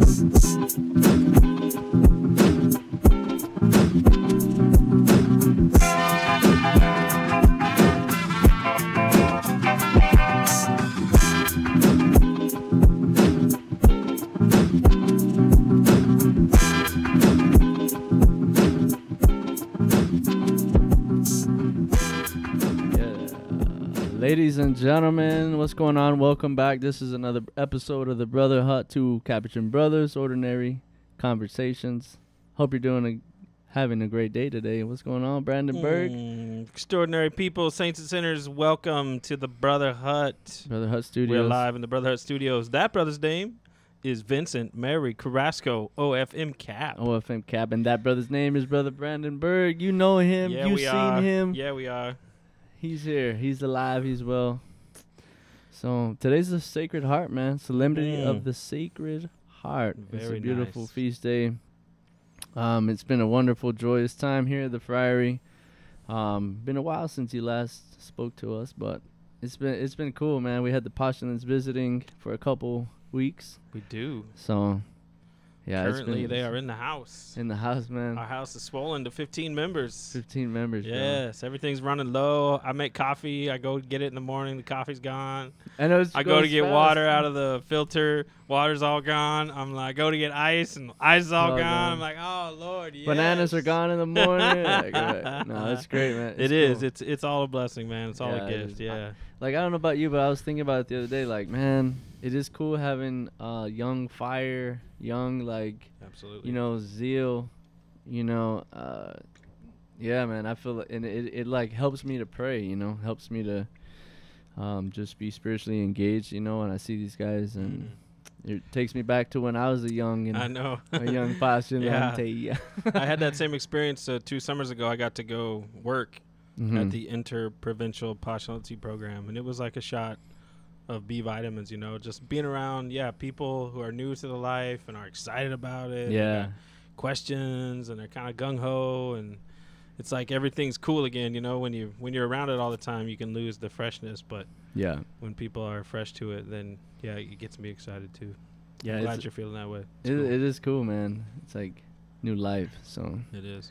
Thank you. Ladies and gentlemen, what's going on? Welcome back. This is another episode of the Brother Hut 2 Capuchin Brothers Ordinary Conversations. Hope you're doing a having a great day today. What's going on, Brandon Berg? Mm, extraordinary people, saints and sinners, welcome to the Brother Hut. Brother Hut We're live in the Brother Hut Studios. That brother's name is Vincent Mary Carrasco, OFM Cap. OFM Cap, and that brother's name is Brother Brandon Berg. You know him. yeah, You've seen are. him. Yeah, we are. He's here. He's alive. He's well. So today's the Sacred Heart, man. Solemnity Mm. of the Sacred Heart. Very it's a beautiful nice. feast day. Um, it's been a wonderful, joyous time here at the Friary. Um, been a while since you last spoke to us, but it's been it's been cool, man. We had the postulants visiting for a couple weeks, We do. so yeah, Currently, they are in the house. in the house, man. Our house is swollen to 15 members. Fifteen members, bro. Yes, everything's running low. I make coffee. I go get it in the morning. The coffee's gone. I know. It's I go to get fast. water out of the filter. Water's all gone. I'm like, go to get ice, and ice is all, All gone. gone. I'm like, oh lord, yes. Bananas are gone in the morning. Like, no, it's great, man. It It's is. cool. It's it's all a blessing, man. It's all Yeah, a gift. Yeah. Like I don't know about you, but I was thinking about it the other day. Like, man, it is cool having uh young fire, young like Absolutely. you know zeal, you know. uh Yeah, man. I feel and it it like helps me to pray. You know, helps me to um just be spiritually engaged. You know, and I see these guys and it takes me back to when I was a young and Mm. I know. a young postulante. Yeah. I had that same experience uh, two summers ago. I got to go work Mhm. at the interprovincial postulancy program, and it was like a shot of B vitamins. You know, just being around, yeah, people who are new to the life and are excited about it. yeah. got questions, and they're kind of gung ho, and it's like everything's cool again. You know, when you when you're around it all the time, you can lose the freshness, but Yeah. when people are fresh to it, then yeah, it gets me excited too. Yeah. I'm glad you're feeling that way. It's It, cool. it is cool, man. It's like new life. So, It is.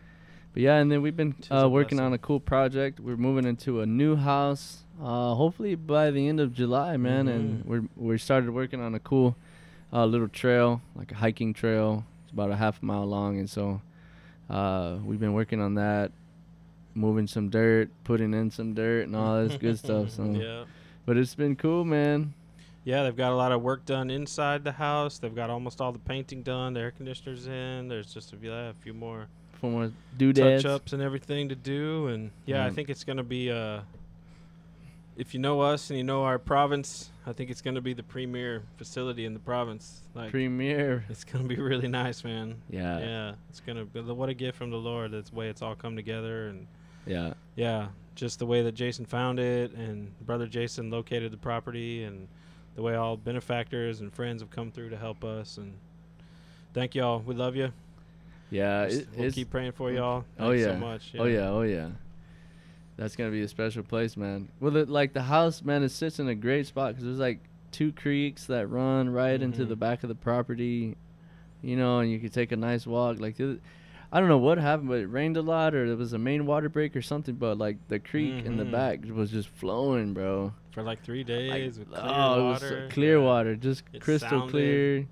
but yeah, and then we've been uh, working on a cool project. We're moving into a new house. Uh, hopefully by the end of July, man. And Mhm. we're we started working on a cool uh, little trail, like a hiking trail. It's about a half mile long, and so uh, we've been working on that, moving some dirt, putting in some dirt, and all this good stuff. So, yeah. but it's been cool, man. Yeah, they've got a lot of work done inside the house. They've got almost all the painting done. The air conditioner's in. There's just a few, a few more For more doodads. touch ups and everything to do. And yeah, I Mm. think it's gonna be. Uh, if you know us and you know our province, I think it's gonna be the premier facility in the province. Like, Premiere. it's gonna be really nice, man. Yeah. yeah, it's gonna be what a gift from the Lord. That's the way it's all come together, and Yeah. yeah, just the way that Jason found it, and brother Jason located the property, and the way all benefactors and friends have come through to help us. And thank y'all. We love you. Yeah. It, we'll keep praying for y'all. Oh, Thanks yeah. so much. Oh yeah, oh yeah. That's gonna be a special place, man. Well, it, like the house, man, it sits in a great spot because there's like two creeks that run right into Mhm. the back of the property, you know, and you could take a nice walk. Like, I don't know what happened, but it rained a lot, or there was a main water break or something. But like the creek in the Mhm. back was just flowing, bro. for like three Like, days with clear oh, it was clear Yeah. water, just It crystal sounded- clear.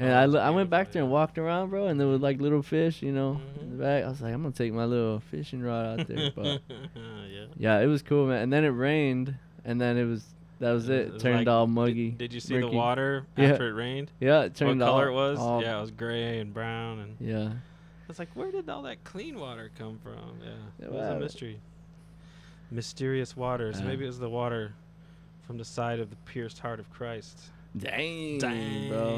And Oh, I, I went back there and walked around, bro, and there was like little fish, you know, in the Mhm. back. I was like, I'm gonna take my little fishing rod out there, but yeah. yeah, it was cool, man. And then it rained, and then it was that was it. It was turned like- all did- muggy. Did, you see the murky. water Yeah. after it rained? Yeah, it turned what color it was? all- yeah, it was gray and brown, and yeah. I was like, where did all that clean water come from? Yeah, Yeah, it was well, a mystery. Mysterious waters. Uh, Maybe it was the water from the side of the pierced heart of Christ. Dang, Dang, bro.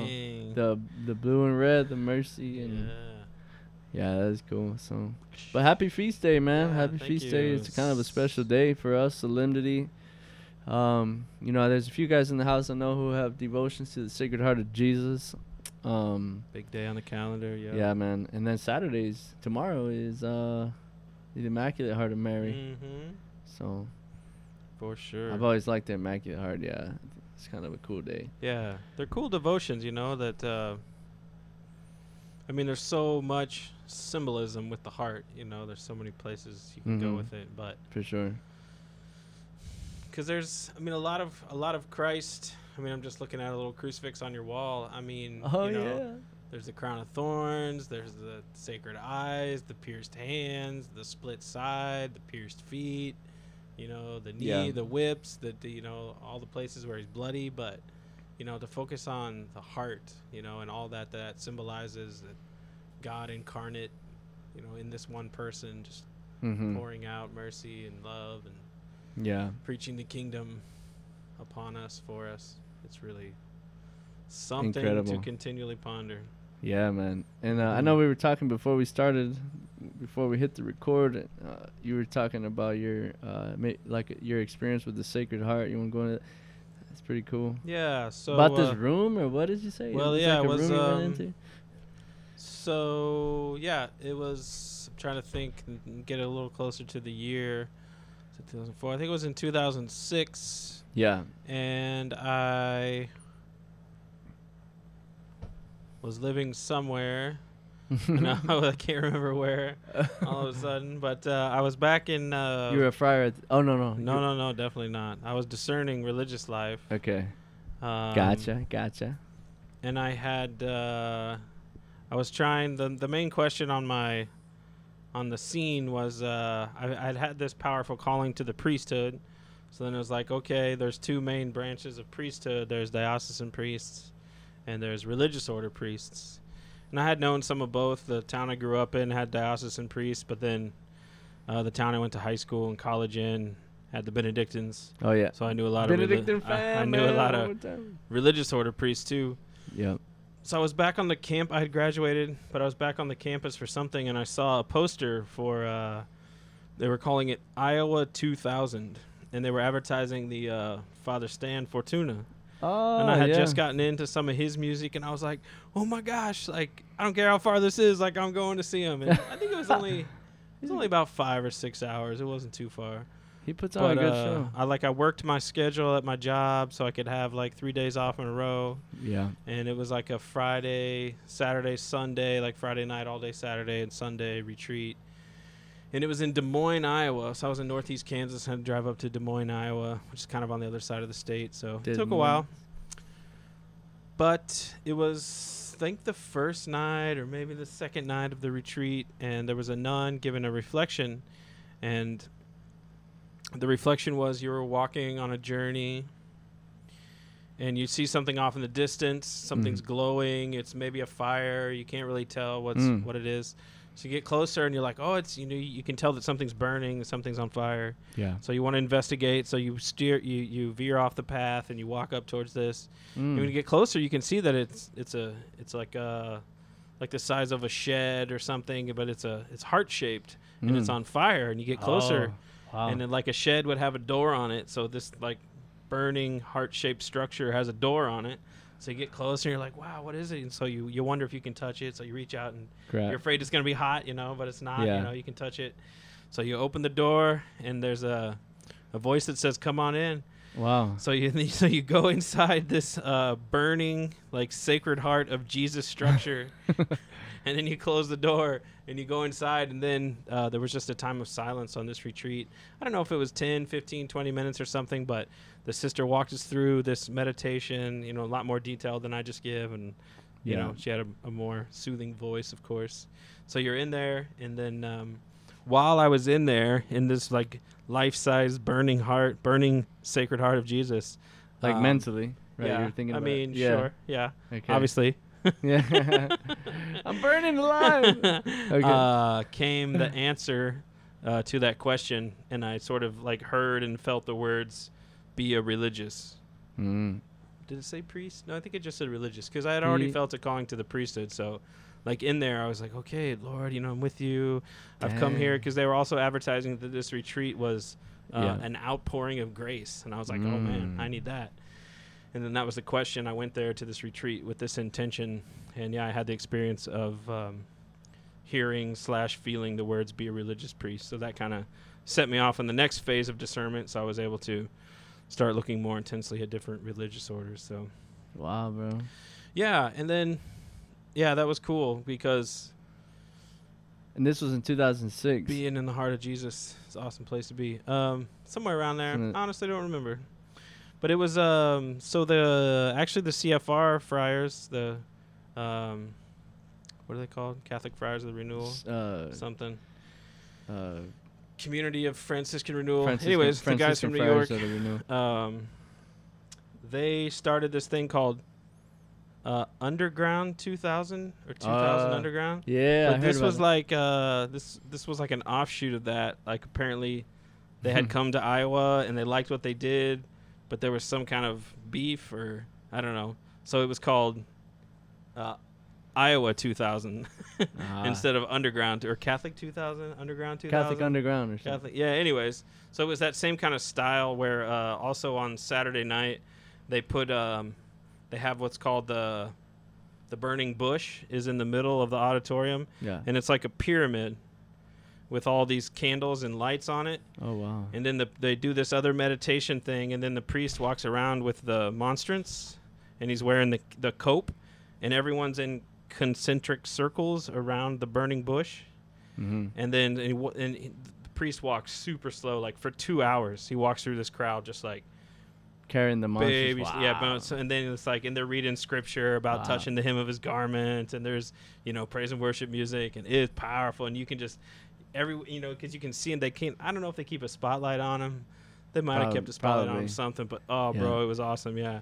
The the blue and red, the mercy, and yeah. yeah, that is cool. So, but happy feast day, man. Yeah, happy feast day. It's kind of a special day for us, solemnity. Um, you know, there's a few guys in the house I know who have devotions to the Sacred Heart of Jesus. Um, Big day on the calendar. Yeah. yeah, man. And then Saturdays, tomorrow is uh, the Immaculate Heart of Mary. Mm-hmm. So For sure. I've always liked the Immaculate Heart. Yeah, it's kind of a cool day. Yeah, they're cool devotions, you know, that uh, I mean, there's so much symbolism with the heart. You know, there's so many places you can go Mhm. with it, but For sure. because there's, I mean, a lot of a lot of Christ. I mean, I'm just looking at a little crucifix on your wall. I mean, Oh you know, yeah. There's the crown of thorns. There's the sacred eyes, the pierced hands, the split side, the pierced feet. You know, the knee, Yeah. the whips, the, the you know all the places where he's bloody. But you know, to focus on the heart, you know, and all that that symbolizes that God incarnate, you know, in this one person, just Mm-hmm. pouring out mercy and love and Yeah. preaching the kingdom upon us for us. It's really something to continually ponder. Yeah, man. And uh, I know we were talking before we started, before we hit the record. Uh, you were talking about your uh, ma- like your experience with the Sacred Heart. You want to go into? That's pretty cool. Yeah. So about uh, this room, or what did you say? well, yeah, like it was, room you went um? So yeah, it was. I'm trying to think, and- and get a little closer to the year. 2004? I think it was in 2006, Yeah. and I was living somewhere. and I, I can't remember where all of a sudden, but uh, I was back in. Uh, you were a friar. At oh no no. no, no, no, definitely not. I was discerning religious life. Okay. Um, Gotcha. Gotcha. and I had uh, I was trying the the main question on my on the scene was uh, I I'd had this powerful calling to the priesthood, so then it was like okay, there's two main branches of priesthood. There's diocesan priests, and there's religious order priests. And I had known some of both. The town I grew up in had diocesan priests, but then uh, the town I went to high school and college in had the Benedictines. Oh yeah. So I knew a lot Benedictine of reli- I, I knew a lot of religious order priests too Yeah. so I was back on the camp. I had graduated, but I was back on the campus for something, and I saw a poster for. Uh, they were calling it Iowa 2000, and they were advertising the uh, Father Stan Fortuna. Oh and I had yeah. just gotten into some of his music, and I was like, "Oh my gosh! Like I don't care how far this is. Like I'm going to see him." And I think it was only. It was only about five or six hours. It wasn't too far. He puts on a good uh, show. I like I worked my schedule at my job so I could have like three days off in a row Yeah. and it was like a Friday, Saturday, Sunday, like Friday night all day Saturday and Sunday retreat. And it was in Des Moines, Iowa. So I was in Northeast Kansas, had to drive up to Des Moines, Iowa, which is kind of on the other side of the state. So it took a while. But it was, I think, the first night or maybe the second night of the retreat, and there was a nun giving a reflection, and the reflection was you were walking on a journey and you see something off in the distance something's Mhm. glowing it's maybe a fire you can't really tell what's Mm. what it is so you get closer and you're like oh it's you know you can tell that something's burning something's on fire Yeah. so you want to investigate so you steer you you veer off the path and you walk up towards this and when you Mm. get closer you can see that it's it's a it's like a like the size of a shed or something but it's a it's heart shaped and it's Mm. on fire and you get closer Oh, wow. and then like a shed would have a door on it so this like burning heart-shaped structure has a door on it so you get closer and you're like wow what is it? And so you you wonder if you can touch it so you reach out and you're afraid it's going to be hot you know but it's not Yeah. you know you can touch it. So you open the door and there's a a voice that says come on in Wow. so you so you go inside this uh, burning like sacred heart of Jesus structure, and then you close the door and you go inside and then uh, there was just a time of silence on this retreat. I don't know if it was 10, 15, 20 minutes or something, but the sister walked us through this meditation, you know, a lot more detail than I just give and you Yeah. know, she had a, a more soothing voice, of course. So you're in there and then um, while I was in there in this like life-size burning heart, burning sacred heart of Jesus, like um, mentally, right? Yeah, You're thinking. I about mean, it. yeah. sure, yeah, Okay. obviously. Yeah. I'm burning alive. Okay. uh, came the answer uh, to that question, and I sort of like heard and felt the words, "Be a religious." Mm. Did it say priest? No, I think it just said religious because I had already Be- felt a calling to the priesthood. So, like in there, I was like, "Okay, Lord, you know, I'm with you. I've come here because they were also advertising that this retreat was uh, Yeah. an outpouring of grace, and I was like, "Oh man, Mm. I need that." And then that was the question. I went there to this retreat with this intention, and yeah, I had the experience of um, hearing slash feeling the words "be a religious priest." So that kind of set me off in the next phase of discernment. So I was able to start looking more intensely at different religious orders. So Wow, bro. yeah, and then yeah, that was cool because And this was in 2006. being in the heart of Jesus is an awesome place to be. Um, somewhere around there. Honestly, don't remember. But it was um so the actually the CFR friars the um what are they called Catholic Friars of the Renewal uh, something uh, Community of Franciscan Renewal. Franciscan- Anyways, the guys Franciscan from New York. Friars of the um, they started this thing called uh, Underground 2000 or 2000 Uh, Underground. Yeah, but this was it. like uh, this this was like an offshoot of that. Like apparently, they had come to Iowa and they liked what they did, but there was some kind of beef or I don't know. So it was called uh, Iowa 2000 Ah, instead of Underground or Catholic 2000 Underground 2000. Catholic Underground or something. Catholic. Yeah. Anyways, so it was that same kind of style where uh, also on Saturday night they put um, they have what's called the the burning bush is in the middle of the auditorium Yeah. and it's like a pyramid with all these candles and lights on it Oh wow. and then the, they do this other meditation thing and then the priest walks around with the monstrance and he's wearing the the cope and everyone's in concentric circles around the burning bush Mm-hmm. and then and, he, and he- the priest walks super slow like for two hours he walks through this crowd just like Carrying the monstrance. babies yeah Wow. and then it's like and they're reading scripture about Wow. touching the hem of his garment and there's you know praise and worship music and it's powerful and you can just every you know because you can see and they can't i don't know if they keep a spotlight on him they might have kept a spotlight on him something but oh bro it was awesome yeah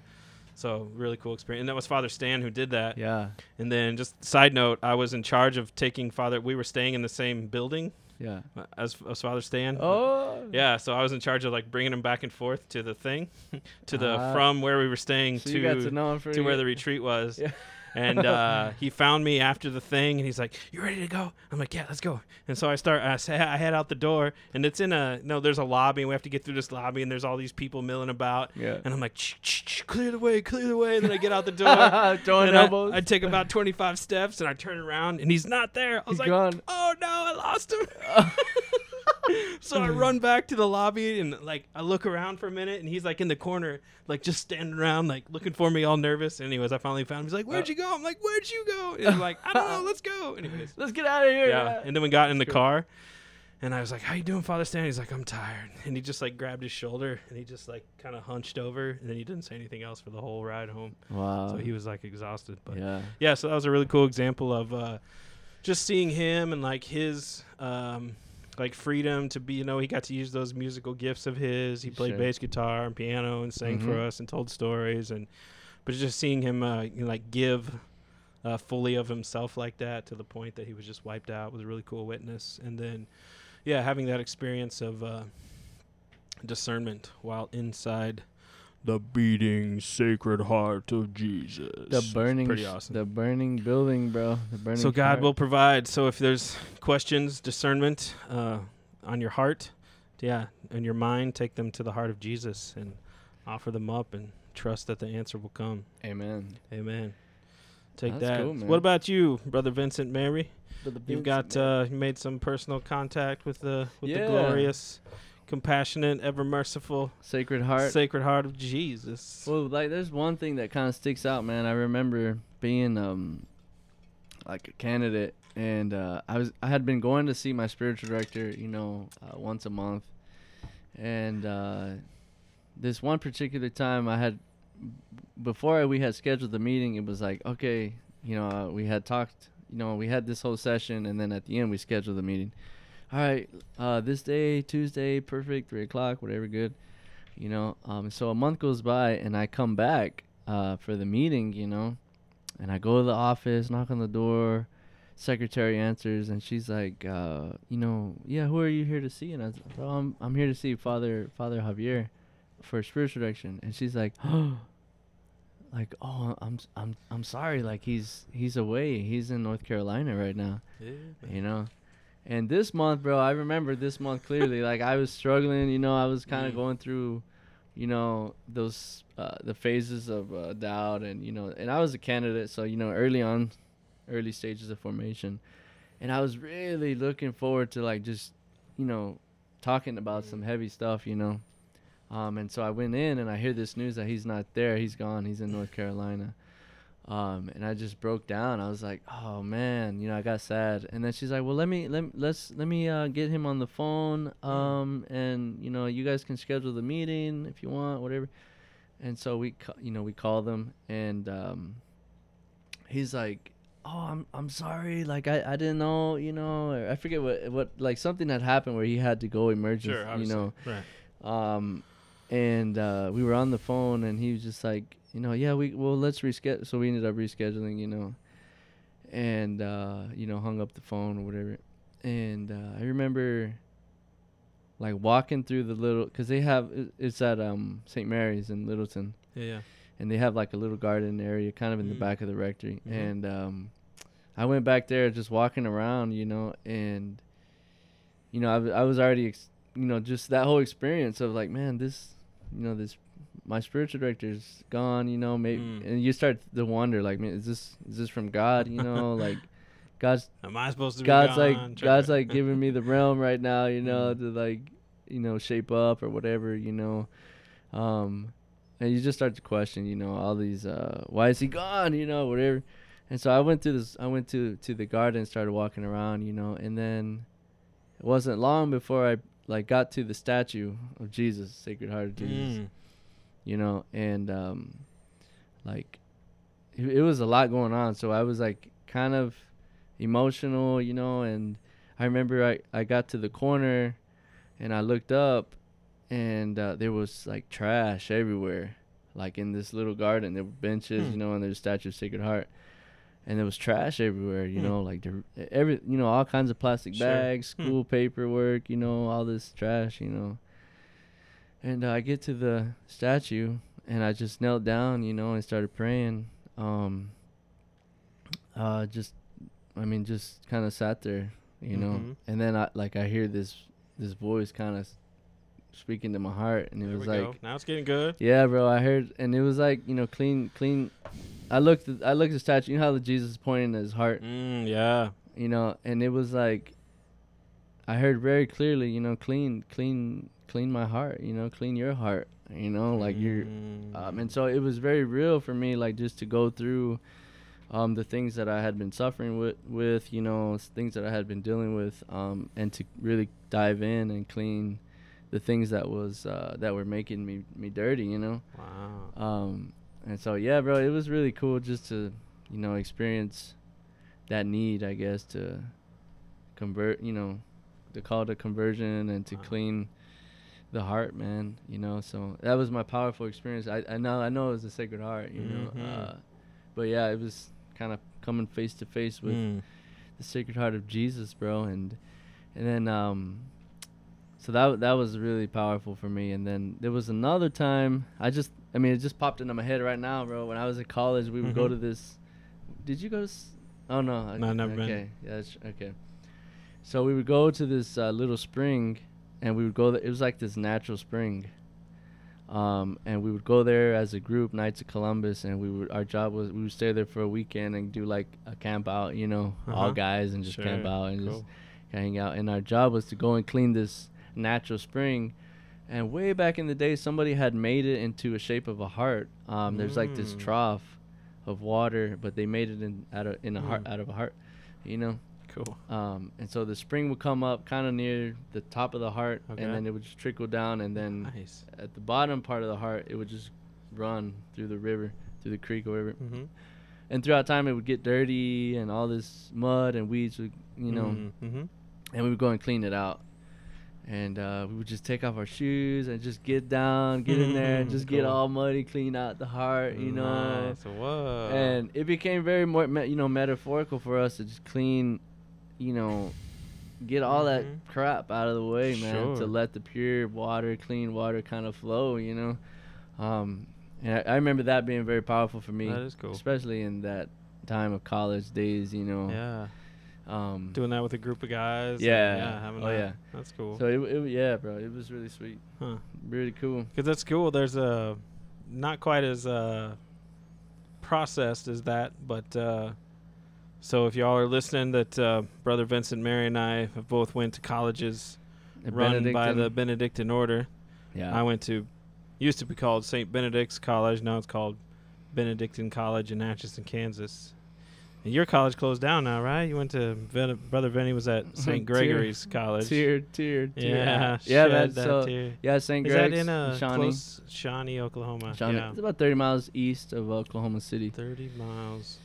so really cool experience and that was father stan who did that Yeah. and then just side note i was in charge of taking father we were staying in the same building Yeah. uh, as, as father stan Oh. yeah, so I was in charge of like bringing him back and forth to the thing, to the Ah. from where we were staying So to to know him for to where the retreat was. Yeah. And uh, he found me after the thing, and he's like, "You ready to go?" I'm like, "Yeah, let's go." And so I start. I, say, I head out the door, and it's in a no. There's a lobby, and we have to get through this lobby, and there's all these people milling about. Yeah. And I'm like, "Shh, shh, shh, "Clear the way, clear the way." And then I get out the door. Throwing and I, elbows. I take about 25 steps, and I turn around, and he's not there. I was He's like, gone. "Oh no, I lost him." so I run back to the lobby and like I look around for a minute and he's like in the corner, like just standing around, like looking for me all nervous. Anyways, I finally found him. He's like, Where'd you go? I'm like, Where'd you go? And he's like, I don't know, let's go. Anyways. Let's get out of here. Yeah. And then we got in the car and I was like, How you doing, Father Stan? He's like, I'm tired. And he just like grabbed his shoulder and he just like kind of hunched over and then he didn't say anything else for the whole ride home. Wow. So he was like exhausted. But yeah. yeah, so that was a really cool example of uh, just seeing him and like his um, like freedom to be. You know, he got to use those musical gifts of his. He played Sure. bass guitar and piano and sang for Mhm. us and told stories and. But just seeing him uh, you know, like give uh, fully of himself like that to the point that he was just wiped out was a really cool witness. And then, yeah, having that experience of uh, discernment while inside the beating sacred heart of Jesus. The burning. pretty awesome. The burning building, bro. The burning. So God heart. will provide. So if there's questions, discernment uh, on your heart, yeah, and your mind, take them to the heart of Jesus and offer them up and trust that the answer will come. Amen. Amen. Take That's that. cool, what about you, brother Vincent Mary? But the You've got uh, you made some personal contact with the with the glorious, compassionate, ever merciful, Sacred Heart. sacred heart of Jesus. Well, like there's one thing that kind of sticks out, man. I remember being um like a candidate and uh I was I had been going to see my spiritual director, you know, uh, once a month. And uh this one particular time I had before we had scheduled the meeting, it was like, okay, you know, uh, we had talked, you know, we had this whole session and then at the end we scheduled the meeting. All right, uh this day, Tuesday, perfect, 3 o'clock, whatever good. You know um so a month goes by and i come back uh for the meeting you know and i go to the office knock on the door secretary answers and she's like uh you know yeah who are you here to see? And i was like oh, i'm i'm here to see father father javier for spiritual direction. And she's like oh, like oh i'm i'm i'm sorry like he's he's away. He's in north carolina right now. You know and this month bro i remember this month clearly. Like i was struggling you know i was kind of Mm. going through you know those uh, the phases of uh, doubt and you know and i was a candidate so you know early on early stages of formation. And i was really looking forward to like just you know talking about some heavy stuff you know. Um, and so i went in and i hear this news that he's not there. He's gone. He's in north carolina Um, and I just broke down. I was like, "Oh man," you know, I got sad. And then she's like, "Well, let me let me, let's let me uh, get him on the phone. Um, and you know, you guys can schedule the meeting if you want, whatever." And so we, ca- you know, we called him, and um, he's like, "Oh, I'm I'm sorry. Like I, I didn't know. You know, or I forget what what like something had happened where he had to go emergency. Sure, you know." Right. um and uh we were on the phone and he was just like you know yeah we well let's reschedule so we ended up rescheduling you know and uh you know hung up the phone or whatever and uh i remember like walking through the little because they have it's at um st mary's in littleton Yeah. Yeah. and they have like a little garden area kind of in the Mm. back of the rectory Mhm. and um i went back there just walking around you know and you know i, w- I was already ex- you know just that whole experience of like man this you know this my spiritual director's gone you know maybe Mm. and you start to wonder like man is this is this from god you know like god's Am I supposed to God's be like gone? God's like giving me the realm right now, you know, Mm. to like, you know, shape up or whatever, you know. Um and you just start to question, you know, all these uh why is he gone, you know, whatever. And so I went to this I went to to the garden, started walking around, you know, and then it wasn't long before I like got to the statue of Jesus, Sacred Heart of Jesus Mm. You know, and um, like it, it was a lot going on. So I was like kind of emotional, you know, and I remember I, I got to the corner and I looked up and uh, there was like trash everywhere, like in this little garden. There were benches, Hmm. you know, and there's a statue of Sacred Heart. And there was trash everywhere, you Hmm. know, like the, every, you know, all kinds of plastic Sure. bags, Hmm. school paperwork, you know, all this trash, you know. And uh, I get to the statue and I just knelt down, you know, and started praying. Um, uh, just, I mean, just kind of sat there, you know. Mhm. And then I like I hear this this voice kind of speaking to my heart, and it There was like, go. Now it's getting good. yeah, bro. I heard, and it was like you know, clean, clean. I looked, at, I looked at the statue. You know how the Jesus is pointing at his heart, Mm, yeah. you know, and it was like, I heard very clearly, you know, clean, clean, clean my heart, you know, clean your heart, you know, like you're, Mm. um, and so it was very real for me, like just to go through, um, the things that I had been suffering with, with you know, things that I had been dealing with, um, and to really dive in and clean the things that was uh, that were making me me dirty, you know. wow. Um, and so yeah, bro, it was really cool just to you know experience that need, I guess, to convert, you know, the call to conversion and to Wow. clean the heart, man. You know, so that was my powerful experience. I I know I know it was the Sacred Heart, you know, Mhm. uh, but yeah, it was kind of coming face to face with Mm. the Sacred Heart of Jesus, bro, and and then um, so that that was really powerful for me. And then there was another time I just I mean it just popped into my head right now, bro. When I was in college, we would go Mhm. to this. Did you go to? s- Oh no, I- No, never been. okay. Yeah, that's, okay. So we would go to this uh, little spring, and we would go. There, it was like this natural spring. Um, and we would go there as a group, Knights of Columbus, and we would. Our job was we would stay there for a weekend and do like a camp out, you know, all Uh-huh. guys and just camp out and just hang out. And our job was to go and clean this natural spring. And way back in the day, somebody had made it into a shape of a heart. Um, there's like this Mm. trough of water, but they made it in out of in a heart Mm. out of a heart, you know. Cool. Um, and so the spring would come up kind of near the top of the heart, Okay. and then it would just trickle down, and then Nice. at the bottom part of the heart, it would just run through the river, through the creek or whatever. Mm-hmm. And throughout time, it would get dirty, and all this mud and weeds would, you know, Mm-hmm. and we would go and clean it out. And uh, we would just take off our shoes and just get down, get in there, and just get all muddy, clean out the heart, you know. Whoa. And it became very more, me- you know, metaphorical for us to just clean, you know, get all Mhm. that crap out of the way, man. To let the pure water, clean water, kind of flow, you know. Um, and I, I remember that being very powerful for me, That is cool. especially in that time of college days, you know. yeah. Um, Doing that with a group of guys. Yeah. Yeah. Having Oh, that. yeah. That's cool. So it, it, yeah, bro, it was really sweet, huh. really cool. Because that's cool. There's a not quite as uh, processed as that, but uh, so if y'all are listening, that uh, brother Vincent, Mary, and I have both went to colleges run by the Benedictine- order. yeah, I went to used to be called St. Benedict's College. Now it's called Benedictine College in Atchison, Kansas. And your college closed down now, right? You went to Ven- Brother Vinny was at St. Gregory's College. Tiered, tiered. yeah, yeah, man. that So tear. yeah, St. Gregory's Is that in uh, Shawnee. close Shawnee, Oklahoma? Shawnee. Yeah, It's about 30 miles east of Oklahoma City. thirty miles.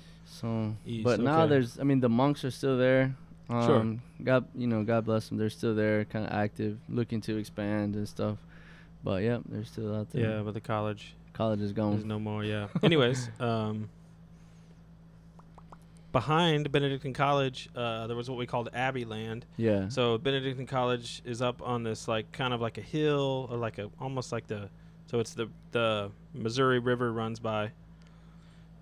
So, East, but now okay. there's, I mean, the monks are still there. Um, Sure. God, you know, God bless them. They're still there, kind of active, looking to expand and stuff. But yeah, they're still out there. Yeah, but the college College is gone. There's no more, yeah. Anyways, um, behind Benedictine College, uh, there was what we called Abbey Land. Yeah. So Benedictine College is up on this like kind of like a hill or like a almost like the so it's the the Missouri River runs by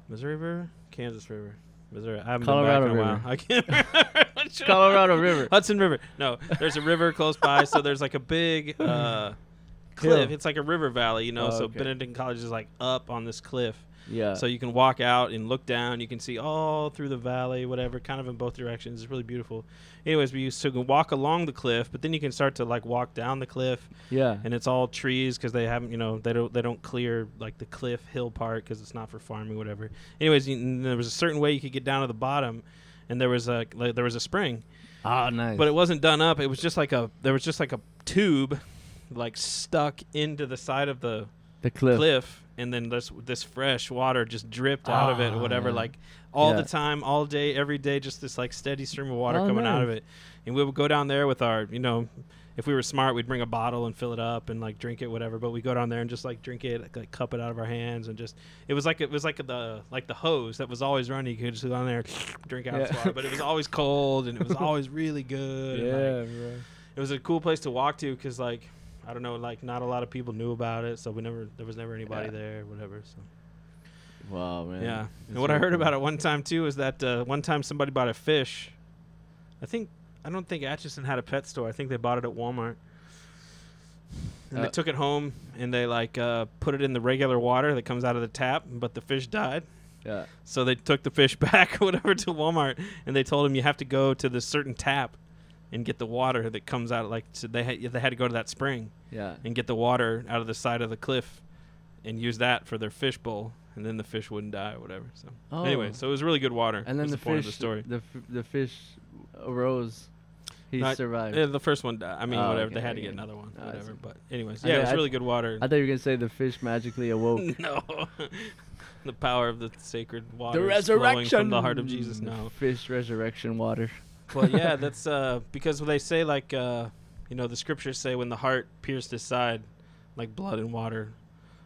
Missouri River, Kansas River, Missouri. I haven't Colorado been back in a while. I can't remember. which one. Colorado River. Hudson River. No, there's a river close by, so there's like a big uh, cliff. Hill. It's like a river valley, you know. Oh, so okay. Benedictine College is like up on this cliff, Yeah. so you can walk out and look down. You can see all through the valley, whatever, kind of in both directions. It's really beautiful. Anyways, we used to walk along the cliff, but then you can start to like walk down the cliff, yeah. and it's all trees because they haven't, you know, they don't they don't clear like the cliff hill part because it's not for farming, whatever. Anyways, you, there was a certain way you could get down to the bottom, and there was a like, there was a spring oh, nice. but it wasn't done up. It was just like a there was just like a tube, like stuck into the side of the the cliff. cliff, and then this this fresh water just dripped out of it or Ah, whatever, yeah. like all Yeah. the time, all day, every day, just this like steady stream of water Oh, coming out of it. And we would go down there with our, you know. If we were smart, we'd bring a bottle and fill it up and like drink it, whatever. But we go down there and just like drink it, like, like cup it out of our hands, and just it was like it was like the like the hose that was always running. You could just go down there, drink out Yeah. water, but it was always cold and it was always really good. and, like, Yeah, bro. it was a cool place to walk to because like I don't know, like not a lot of people knew about it, so we never there was never anybody Yeah. there, whatever. So Wow, man. yeah, That's and what I heard cool. about it one time too is that uh, one time somebody bought a fish. I think I don't think Atchison had a pet store. I think they bought it at Walmart. And they Uh, took it home and they like uh, put it in the regular water that comes out of the tap, but the fish died. Yeah. So they took the fish back or whatever to Walmart, and they told him you have to go to this certain tap and get the water that comes out. Like so they had, they had to go to that spring Yeah. and get the water out of the side of the cliff, and use that for their fish bowl, and then the fish wouldn't die or whatever. So Oh. anyway, so it was really good water. And then the, the, point fish, of the story. the f- the fish arose. He survived. Yeah, the first one died. I mean, Oh, whatever. okay, They had to get another one, Oh, whatever. But anyways, yeah, it was I- really good water. I thought you were gonna say the fish magically awoke. no, the power of the sacred water the resurrection from the heart of Jesus. No, Fish resurrection water. Well, yeah, that's uh, because they say like uh, you know the scriptures say when the heart pierced his side, like blood and water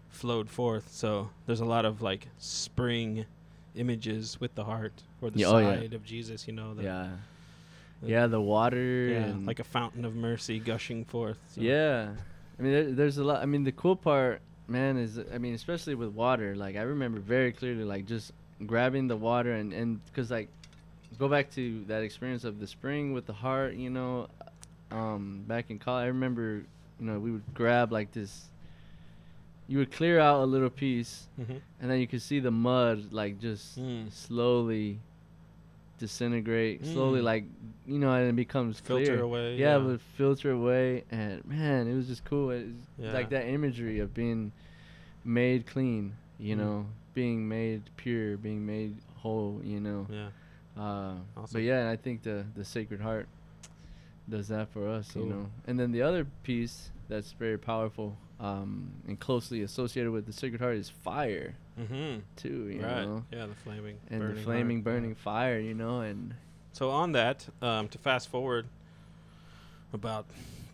flowed forth. So there's a lot of like spring images with the heart or the Yeah, oh, yeah. side of Jesus. You know, the, yeah. the- Yeah, the water. yeah, like a fountain of mercy gushing forth. So. Yeah, I mean, there, there's a lot. I mean, the cool part, man, is I mean, especially with water. Like I remember very clearly, like just grabbing the water and and because like go back to that experience of the spring with the heart. You know, um, back in college, I remember, you know, we would grab like this. You would clear out a little piece, Mhm. and then you could see the mud like just Mm. slowly disintegrate, slowly Mm. like you know, and it becomes Filter clear. away. Yeah, it would filter away, and man, it was just cool. It Yeah. like that imagery of being made clean, you Mm. know, being made pure, being made whole, you know. yeah. Uh, Awesome. But yeah, and I think the the Sacred Heart does that for us, Cool. you know. And then the other piece that's very powerful um, and closely associated with the Sacred Heart is fire Mm-hmm. too, you Right. know. Yeah, the flaming. And burning the flaming, heart, burning yeah. fire, you know, and So on that, um, to fast forward about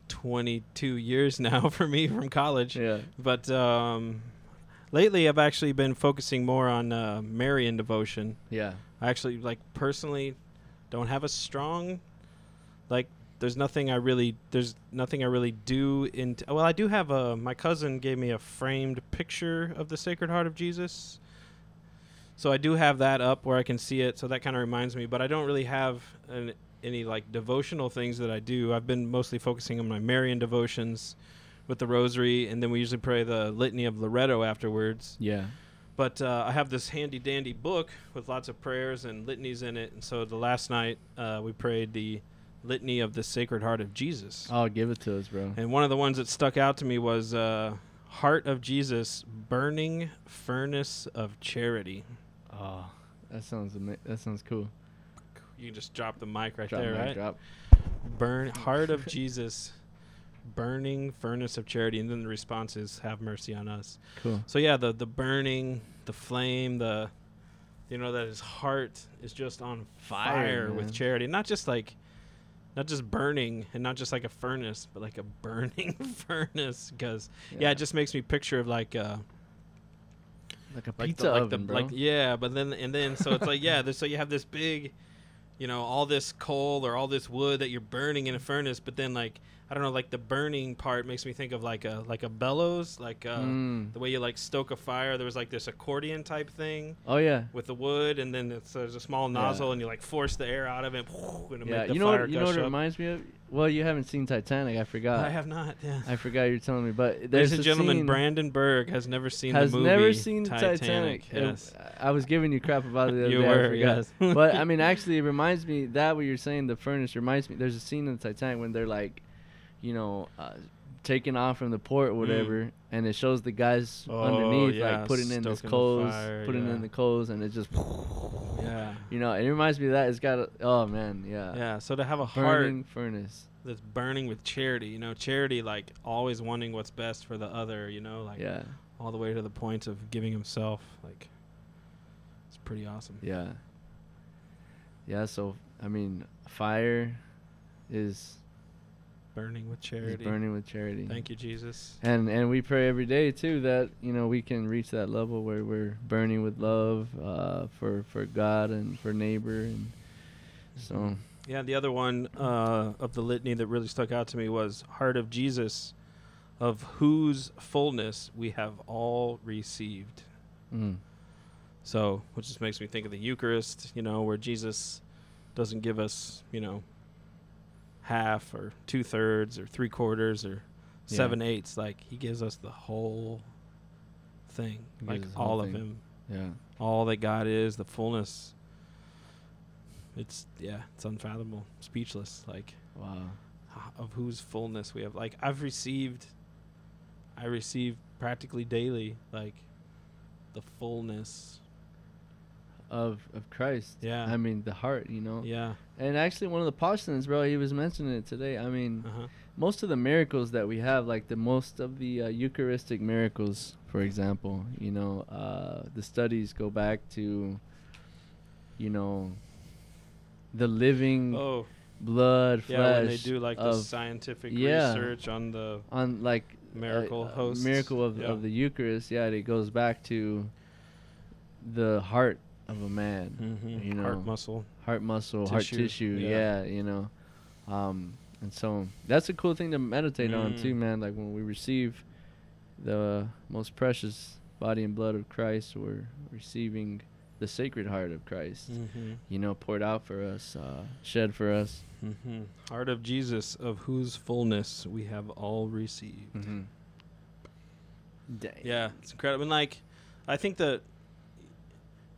22 years now for me from college, yeah, but um, lately I've actually been focusing more on uh, Marian devotion. yeah, I actually like personally don't have a strong like. There's nothing I really there's nothing I really do in well I do have a my cousin gave me a framed picture of the Sacred Heart of Jesus. So I do have that up where I can see it so that kind of reminds me but I don't really have an, any like devotional things that I do. I've been mostly focusing on my Marian devotions with the rosary and then we usually pray the litany of Loreto afterwards. yeah. But uh, I have this handy dandy book with lots of prayers and litanies in it. And so the last night uh, we prayed the litany of the Sacred Heart of Jesus. Oh, give it to us, bro. And one of the ones that stuck out to me was uh, Heart of Jesus, burning furnace of charity. Oh, that sounds ama- that sounds cool. You can just drop the mic right Drop, there, mic right? drop. Burn heart of Jesus, burning furnace of charity, and then the response is "Have mercy on us." Cool. So yeah, the the burning, the flame, the you know that his heart is just on fire, Fire, with man. charity, not just like not just burning and not just like a furnace, but like a burning furnace. Because yeah. it just makes me picture of like uh like a like pizza the, like oven, the bro. like yeah, but then and then so it's like yeah, there's, so you have this big, you know, all this coal or all this wood that you're burning in a furnace, but then like I don't know, like the burning part makes me think of like a like a bellows, like uh, Mm. the way you like stoke a fire. There was like this accordion type thing Oh yeah. with the wood, and then it's, there's a small Yeah. nozzle, and you like force the air out of it, and Yeah. make the You know fire what? You know what it reminds me of? Well, you haven't seen Titanic. I forgot. I have not. Yeah. I forgot you're telling me, but there's Ladies a scene- Brandon Berg has never seen has the movie never seen Titanic. Titanic. Yes, I was giving you crap about it the other you day. Were. forgot. Yes, but I mean, actually, it reminds me that what you're saying. The furnace reminds me. There's a scene in Titanic when they're like, you know, uh, taking off from the port or whatever, and it shows the guys Mm. Oh, underneath yeah, like putting in the stoking coals, putting yeah. in the coals, and it just, yeah, you know, it reminds me of that. It's got a, oh man, yeah, yeah. So to have a burning heart furnace, that's burning with charity, you know, charity like always wanting what's best for the other, you know, like yeah, all the way to the point of giving himself, like it's pretty awesome. yeah, yeah. So I mean, fire is Burning with charity. burning with charity. Thank you, Jesus. And and we pray every day too that you know we can reach that level where we're burning with love uh, for for God and for neighbor and so Yeah, the other one uh, of the litany that really stuck out to me was Heart of Jesus, of whose fullness we have all received. mm, So, which just makes me think of the Eucharist, you know, where Jesus doesn't give us, you know, half or two thirds or three quarters or Yeah. seven eighths. Like, he gives us the whole thing, He like gives us the whole all of thing. him, yeah all that God is, the fullness. It's, yeah, it's unfathomable, speechless. Like, wow of whose fullness we have. Like, I've received, I receive practically daily, like, the fullness. Of of Christ Yeah. I mean the heart you know Yeah. and actually one of the postulants bro he was mentioning it today I mean Uh huh. most of the miracles that we have like the most of the uh, Eucharistic miracles for example you know uh, the studies go back to you know the living Oh, blood yeah. flesh When they do like the scientific yeah. research on the on like Miracle uh, hosts, miracle of, yeah. of the Eucharist. Yeah, it goes back to the heart of a man, mhm, you know, heart muscle. heart muscle, heart Tissue, tissue. yeah. Yeah. you know, um, and so that's a cool thing to meditate on too, Mm. man. Like when we receive the most precious body and blood of Christ, we're receiving the sacred heart of Christ. Mm-hmm. You know, poured out for us, uh, shed for us. Mm-hmm. Heart of Jesus, of whose fullness we have all received. Mm-hmm. Yeah, it's incredible. And like, I think that,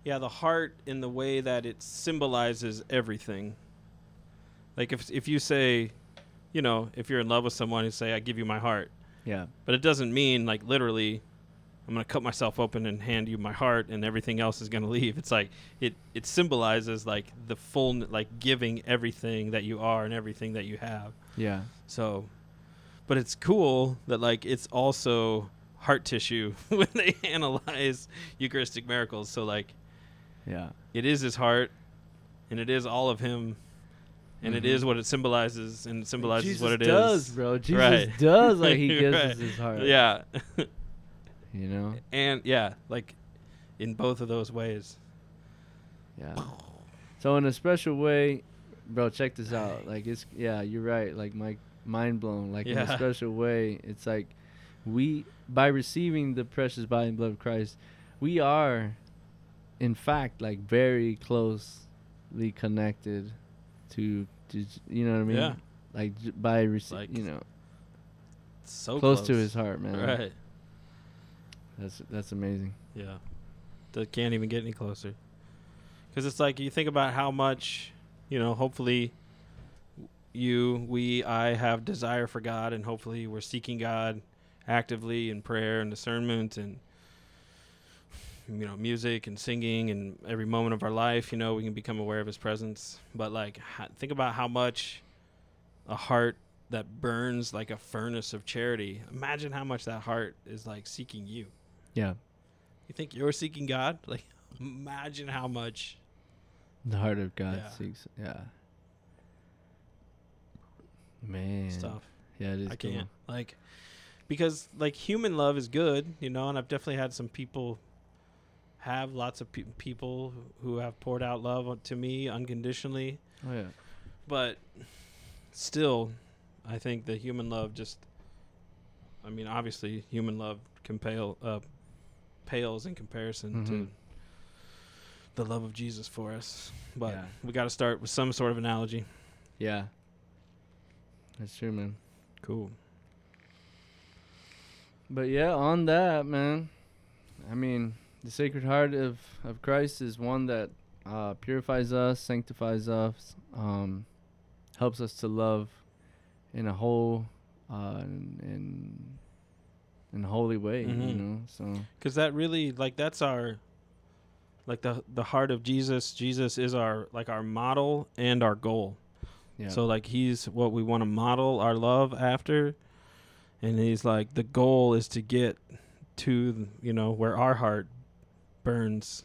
yeah, the heart in the way that it symbolizes everything. Like if if you say, you know, if you're in love with someone, you say, "I give you my heart," Yeah. but it doesn't mean like literally, I'm gonna cut myself open and hand you my heart, and everything else is gonna leave. It's like it it symbolizes like the full like giving everything that you are and everything that you have. Yeah. So, but it's cool that like it's also heart tissue when they analyze Eucharistic miracles. So like Yeah. it is his heart, and it is all of him, and it Mhm. is what it symbolizes, and it symbolizes Jesus what it is. does, bro. Jesus Right. does like he gives Right. us his heart. Yeah, You know? and yeah, like in both of those ways. Yeah. So in a special way, bro, check this out. Like it's yeah, you're right. Like my mind blown. Like in a special way, it's like we by receiving the precious body and blood of Christ, we are in fact like very closely connected to to you know what I mean? Yeah. Like by receiving, Like, you know, So close, close, to his heart, man. Right. That's that's amazing. Yeah. That can't even get any closer. Because it's like you think about how much, you know, hopefully you, we, I have desire for God, and hopefully we're seeking God actively in prayer and discernment and you know music and singing and every moment of our life you know we can become aware of his presence but like think about how much a heart that burns like a furnace of charity imagine how much that heart is like seeking you Yeah. you think you're seeking god like imagine how much The heart of God Yeah. seeks. Yeah. Man. stuff Yeah, it is. I cool. can't like because like human love is good, you know, and I've definitely had some people have lots of pe- people who- have poured out love to me unconditionally, Oh yeah. but still, I think the human love just. I mean, obviously, human love compale uh, pales in comparison to Mhm. the love of Jesus for us. But Yeah. we got to start with some sort of analogy. Yeah. That's true, man. Cool. But yeah, on that, man. I mean, the Sacred Heart of, of Christ is one that uh, purifies us, sanctifies us, um, helps us to love in a whole uh, and in a holy way, you Mhm. know. So because that really like that's our like the the heart of jesus jesus is our like our model and our goal yeah, so like he's what we want to model our love after and he's like the goal is to get to you know where our heart burns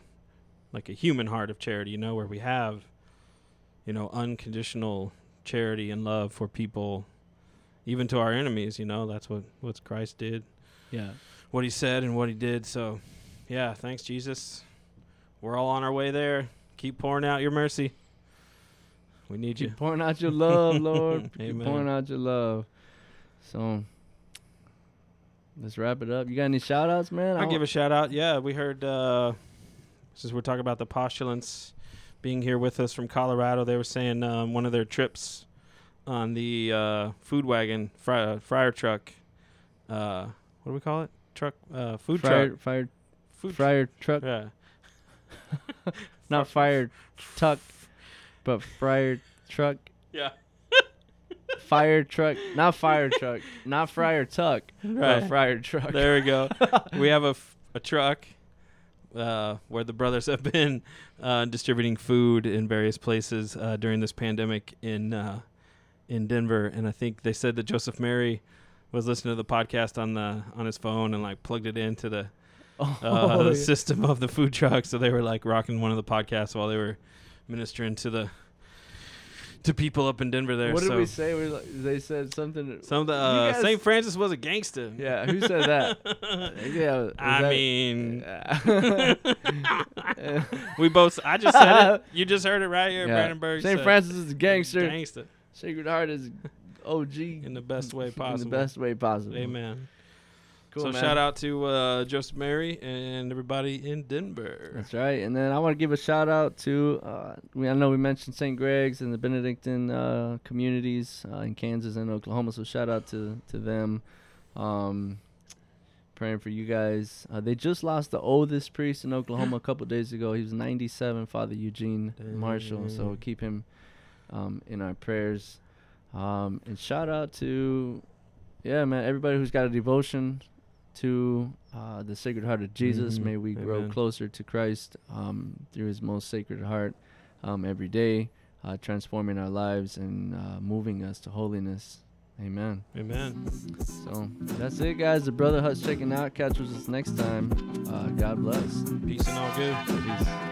like a human heart of charity you know where we have you know unconditional charity and love for people even to our enemies you know that's what what christ did yeah, what he said and what he did. So, yeah, thanks, Jesus. We're all on our way there. Keep pouring out your mercy. We need keep you. pouring out your love, Lord. keep Amen. pouring out your love. So let's wrap it up. You got any shout outs, man? I'll give a shout out. Yeah, we heard, uh, since we're talking about the postulants being here with us from Colorado, they were saying um, one of their trips on the uh, food wagon, fry, fryer truck. Uh, what do we call it? Truck, uh, food fire, truck. fire, Food fryer truck, Yeah. not fire tuck, but fryer truck. Yeah. Fire truck, not fire truck, not fryer tuck, Right. fryer truck. There we go. we have a, f- a truck uh, where the brothers have been uh, distributing food in various places uh, during this pandemic in uh, in Denver, and I think they said that Joseph Mary was listening to the podcast on the on his phone and like plugged it into the uh, Oh, the yeah. system of the food truck, so they were like rocking one of the podcasts while they were ministering to the to people up in Denver there. what did so we say? We like, they said something. some of the uh, guys- Saint Francis was a gangster. Yeah, who said that? yeah, I that- mean, we both. I just said it. You just heard it right here. Yeah. Brandenburg. Saint said Francis is a gangster. Gangster Sacred Heart is OG in the best way possible. in the best way possible. Amen. Cool, so man. shout out to uh, Joseph Mary and everybody in Denver. That's right. And then I want to give a shout out to uh, we I know we mentioned St. Greg's and the Benedictine uh, communities uh, in Kansas and Oklahoma. So shout out to to them. Um, praying for you guys. Uh, they just lost the oldest priest in Oklahoma a couple days ago. He was 97, Father Eugene Marshall. So keep him um, in our prayers. Um, and shout out to yeah, man, everybody who's got a devotion to uh, the Sacred Heart of Jesus. Mhm. May we grow closer to Christ um, through His most sacred heart um, every day, uh, transforming our lives and uh, moving us to holiness. Amen. Amen. So that's it, guys. The Brother Hut's checking out. Catch us next time. Uh, God bless. Peace and all good. Peace.